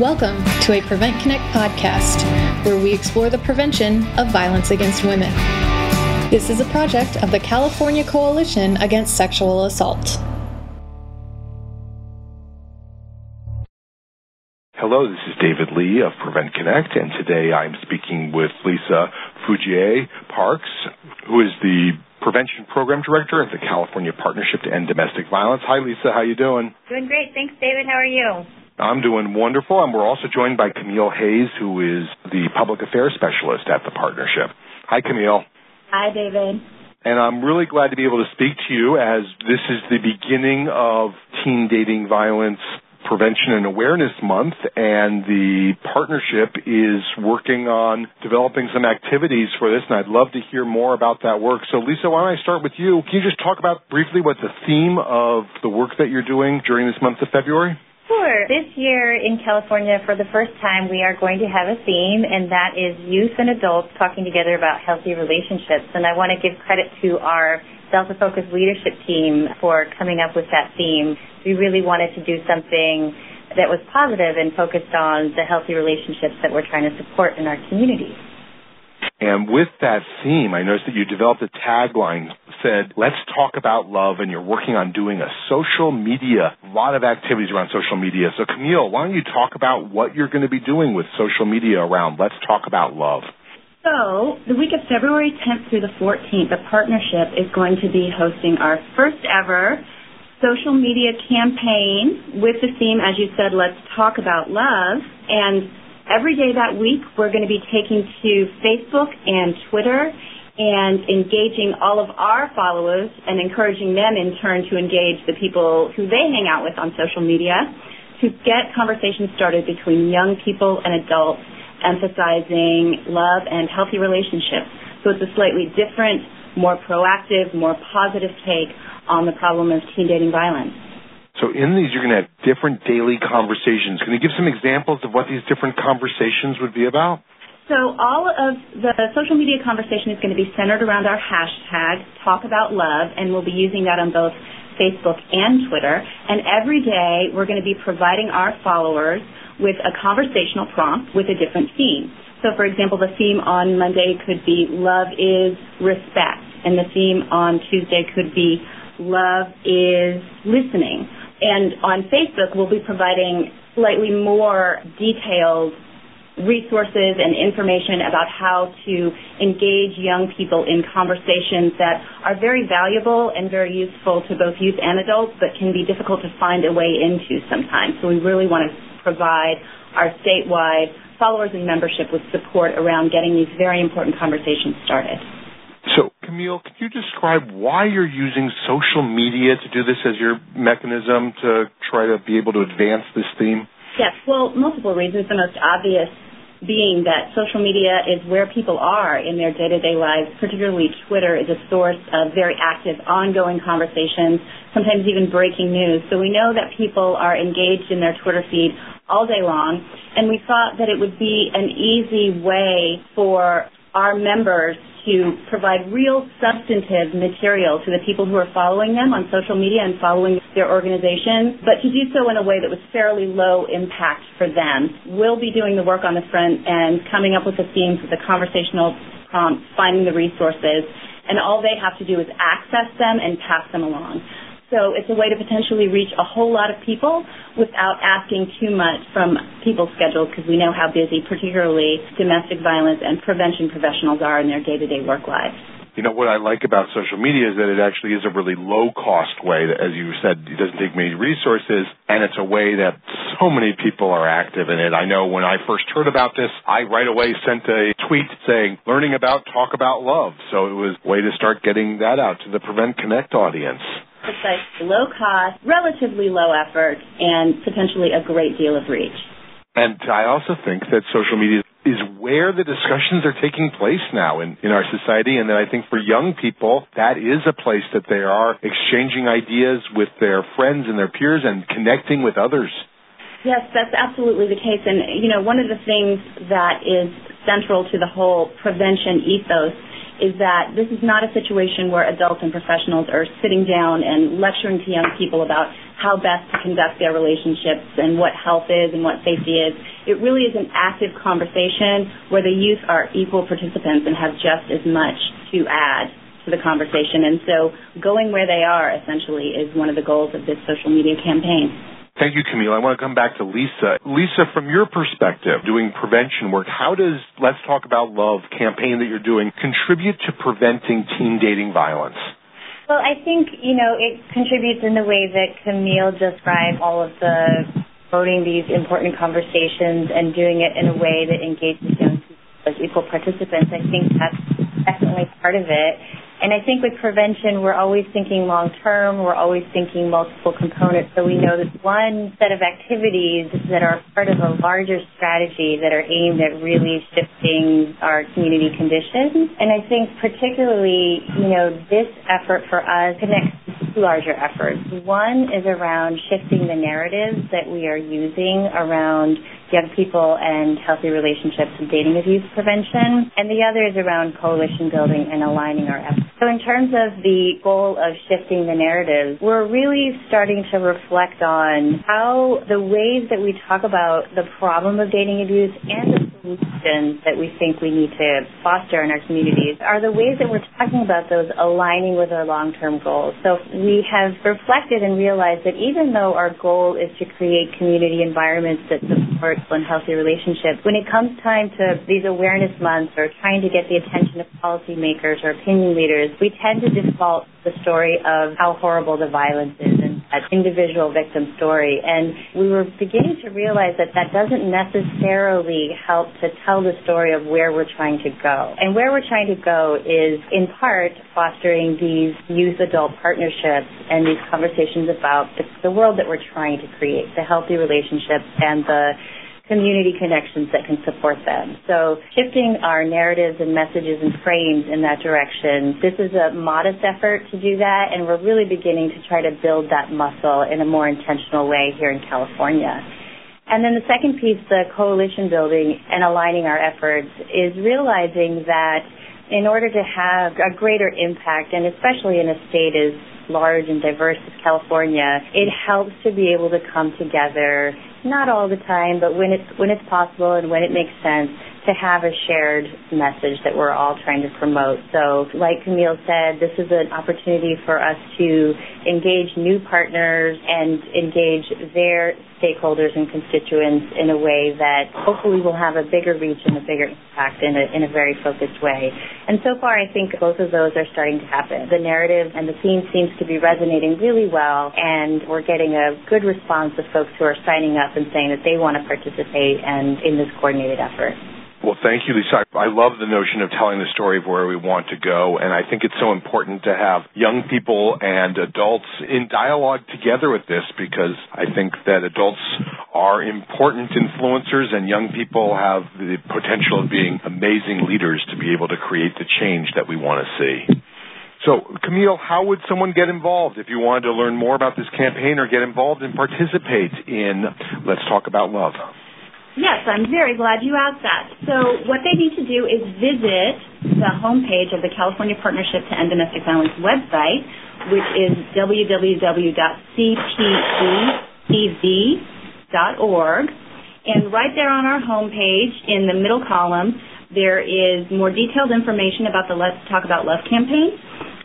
Welcome to a Prevent Connect podcast, where we explore the prevention of violence against women. This is a project of the California Coalition Against Sexual Assault. Hello, this is David Lee of Prevent Connect, and today I'm speaking with Lisa Fujie Parks, who is the Prevention Program Director at the California Partnership to End Domestic Violence. Hi, Lisa. How you doing? Doing great. Thanks, David. How are you? I'm doing wonderful, and we're also joined by Camille Hayes, who is the Public Affairs Specialist at the Partnership. Hi, Camille. Hi, David. And I'm really glad to be able to speak to you as this is the beginning of teen dating violence Prevention and Awareness Month, and the partnership is working on developing some activities for this, and I'd love to hear more about that work. So, Lisa, why don't I start with you? Can you just talk about briefly what the theme of the work that you're doing during this month of February? Sure. This year in California, for the first time, we are going to have a theme, and that is youth and adults talking together about healthy relationships. And I want to give credit to our Delta Focus leadership team for coming up with that theme. We really wanted to do something that was positive and focused on the healthy relationships that we're trying to support in our communities. And with that theme, I noticed that you developed a tagline said, let's talk about love, and you're working on doing a social media, a lot of activities around social media. So Camille, why don't you talk about what you're going to be doing with social media around Let's Talk About Love? So, the week of February 10th through the 14th, the partnership is going to be hosting our first ever social media campaign with the theme, as you said, Let's Talk About Love. And every day that week, we're going to be taking to Facebook and Twitter and engaging all of our followers and encouraging them in turn to engage the people who they hang out with on social media to get conversations started between young people and adults emphasizing love and healthy relationships. So it's a slightly different, more proactive, more positive take on the problem of teen dating violence. So in these, you're going to have different daily conversations. Can you give some examples of what these different conversations would be about? So all of the social media conversation is going to be centered around our hashtag, Talk About Love, and we'll be using that on both Facebook and Twitter. And every day, we're going to be providing our followers with a conversational prompt with a different theme. So, for example, the theme on Monday could be Love is Respect, and the theme on Tuesday could be Love is Listening. And on Facebook, we'll be providing slightly more detailed resources and information about how to engage young people in conversations that are very valuable and very useful to both youth and adults, but can be difficult to find a way into sometimes. So we really want to provide our statewide followers and membership with support around getting these very important conversations started. So, Camille, can you describe why you're using social media to do this as your mechanism to try to be able to advance this theme? Yes, well, multiple reasons. The most obvious being that social media is where people are in their day-to-day lives, particularly Twitter is a source of very active, ongoing conversations, sometimes even breaking news. So we know that people are engaged in their Twitter feed all day long, and we thought that it would be an easy way for our members to provide real substantive material to the people who are following them on social media and following their organization, but to do so in a way that was fairly low impact for them. We'll be doing the work on the front end, coming up with the themes with the conversational prompts, finding the resources, and all they have to do is access them and pass them along. So it's a way to potentially reach a whole lot of people without asking too much from people's schedules because we know how busy, particularly domestic violence and prevention professionals are in their day-to-day work lives. You know what I like about social media is that it actually is a really low cost way that, as you said, it doesn't take many resources and it's a way that so many people are active in it. I know when I first heard about this, I right away sent a tweet saying, learning about, talk about love. So it was a way to start getting that out to the Prevent Connect audience precisely low cost, relatively low effort, and potentially a great deal of reach. And I also think that social media is where the discussions are taking place now in, in our society. And that I think for young people, that is a place that they are exchanging ideas with their friends and their peers and connecting with others. Yes, that's absolutely the case. And, you know, one of the things that is central to the whole prevention ethos is that this is not a situation where adults and professionals are sitting down and lecturing to young people about how best to conduct their relationships and what health is and what safety is. It really is an active conversation where the youth are equal participants and have just as much to add to the conversation. And so going where they are essentially is one of the goals of this social media campaign. Thank you, Camille. I want to come back to Lisa. Lisa, from your perspective, doing prevention work, how does Let's Talk About Love campaign that you're doing contribute to preventing teen dating violence? Well, I think, you know, it contributes in the way that Camille described all of the promoting these important conversations and doing it in a way that engages young people as equal participants. I think that's definitely part of it. And I think with prevention, we're always thinking long term. We're always thinking multiple components. So we know that one set of activities that are part of a larger strategy that are aimed at really shifting our community conditions. And I think particularly, you know, this effort for us connects larger efforts. One is around shifting the narratives that we are using around young people and healthy relationships and dating abuse prevention. And the other is around coalition building and aligning our efforts. So in terms of the goal of shifting the narrative, we're really starting to reflect on how the ways that we talk about the problem of dating abuse and the that we think we need to foster in our communities are the ways that we're talking about those aligning with our long-term goals. So we have reflected and realized that even though our goal is to create community environments that support one healthy relationships. When it comes time to these awareness months or trying to get the attention of policymakers or opinion leaders, we tend to default the story of how horrible the violence is and that individual victim story. And we were beginning to realize that that doesn't necessarily help to tell the story of where we're trying to go. And where we're trying to go is in part fostering these youth adult partnerships and these conversations about the, the world that we're trying to create, the healthy relationships and the community connections that can support them. So shifting our narratives and messages and frames in that direction, this is a modest effort to do that, and we're really beginning to try to build that muscle in a more intentional way here in California. And then the second piece, the coalition building and aligning our efforts, is realizing that in order to have a greater impact, and especially in a state as large and diverse as California, it helps to be able to come together not all the time, but when it's when it's possible and when it makes sense to have a shared message that we're all trying to promote. So, like Camille said, this is an opportunity for us to engage new partners and engage their stakeholders and constituents in a way that hopefully will have a bigger reach and a bigger impact in a, in a very focused way. And so far, I think both of those are starting to happen. The narrative and the theme seems to be resonating really well, and we're getting a good response of folks who are signing up and saying that they want to participate and in this coordinated effort. Well, thank you, Lisa. I love the notion of telling the story of where we want to go, and I think it's so important to have young people and adults in dialogue together with this because I think that adults are important influencers and young people have the potential of being amazing leaders to be able to create the change that we want to see. So, Camille, how would someone get involved if you wanted to learn more about this campaign or get involved and participate in Let's Talk About Love? Yes, I'm very glad you asked that. So what they need to do is visit the homepage of the California Partnership to End Domestic Violence website, which is www.cpedv.org. And right there on our homepage, in the middle column, there is more detailed information about the Let's Talk About Love campaign.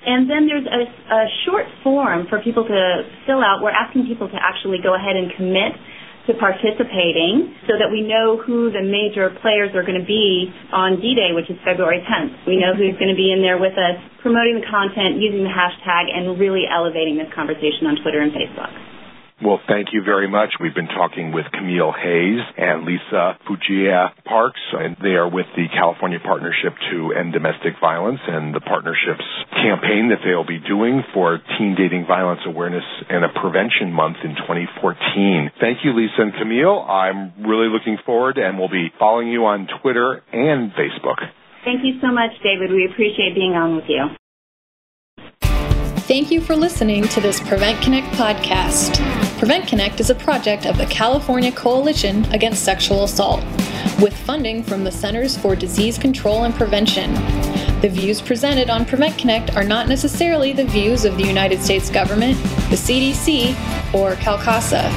And then there's a, a short form for people to fill out. We're asking people to actually go ahead and commit to participating so that we know who the major players are going to be on D-Day, which is February 10th. We know who's going to be in there with us promoting the content, using the hashtag, and really elevating this conversation on Twitter and Facebook. Well, thank you very much. We've been talking with Camille Hayes and Lisa Fujie Parks, and they are with the California Partnership to End Domestic Violence and the partnership's campaign that they'll be doing for Teen Dating Violence Awareness and a Prevention Month in 2014. Thank you, Lisa and Camille. I'm really looking forward, and we'll be following you on Twitter and Facebook. Thank you so much, David. We appreciate being on with you. Thank you for listening to this Prevent Connect podcast. Prevent Connect is a project of the California Coalition Against Sexual Assault, with funding from the Centers for Disease Control and Prevention. The views presented on Prevent Connect are not necessarily the views of the United States government, the CDC, or CalCASA.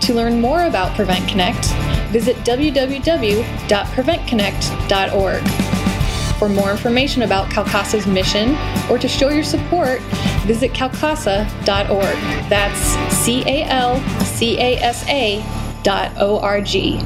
To learn more about Prevent Connect, visit www.preventconnect.org. For more information about CalCASA's mission or to show your support, visit calcasa.org. That's C A L C A S A dot O R G.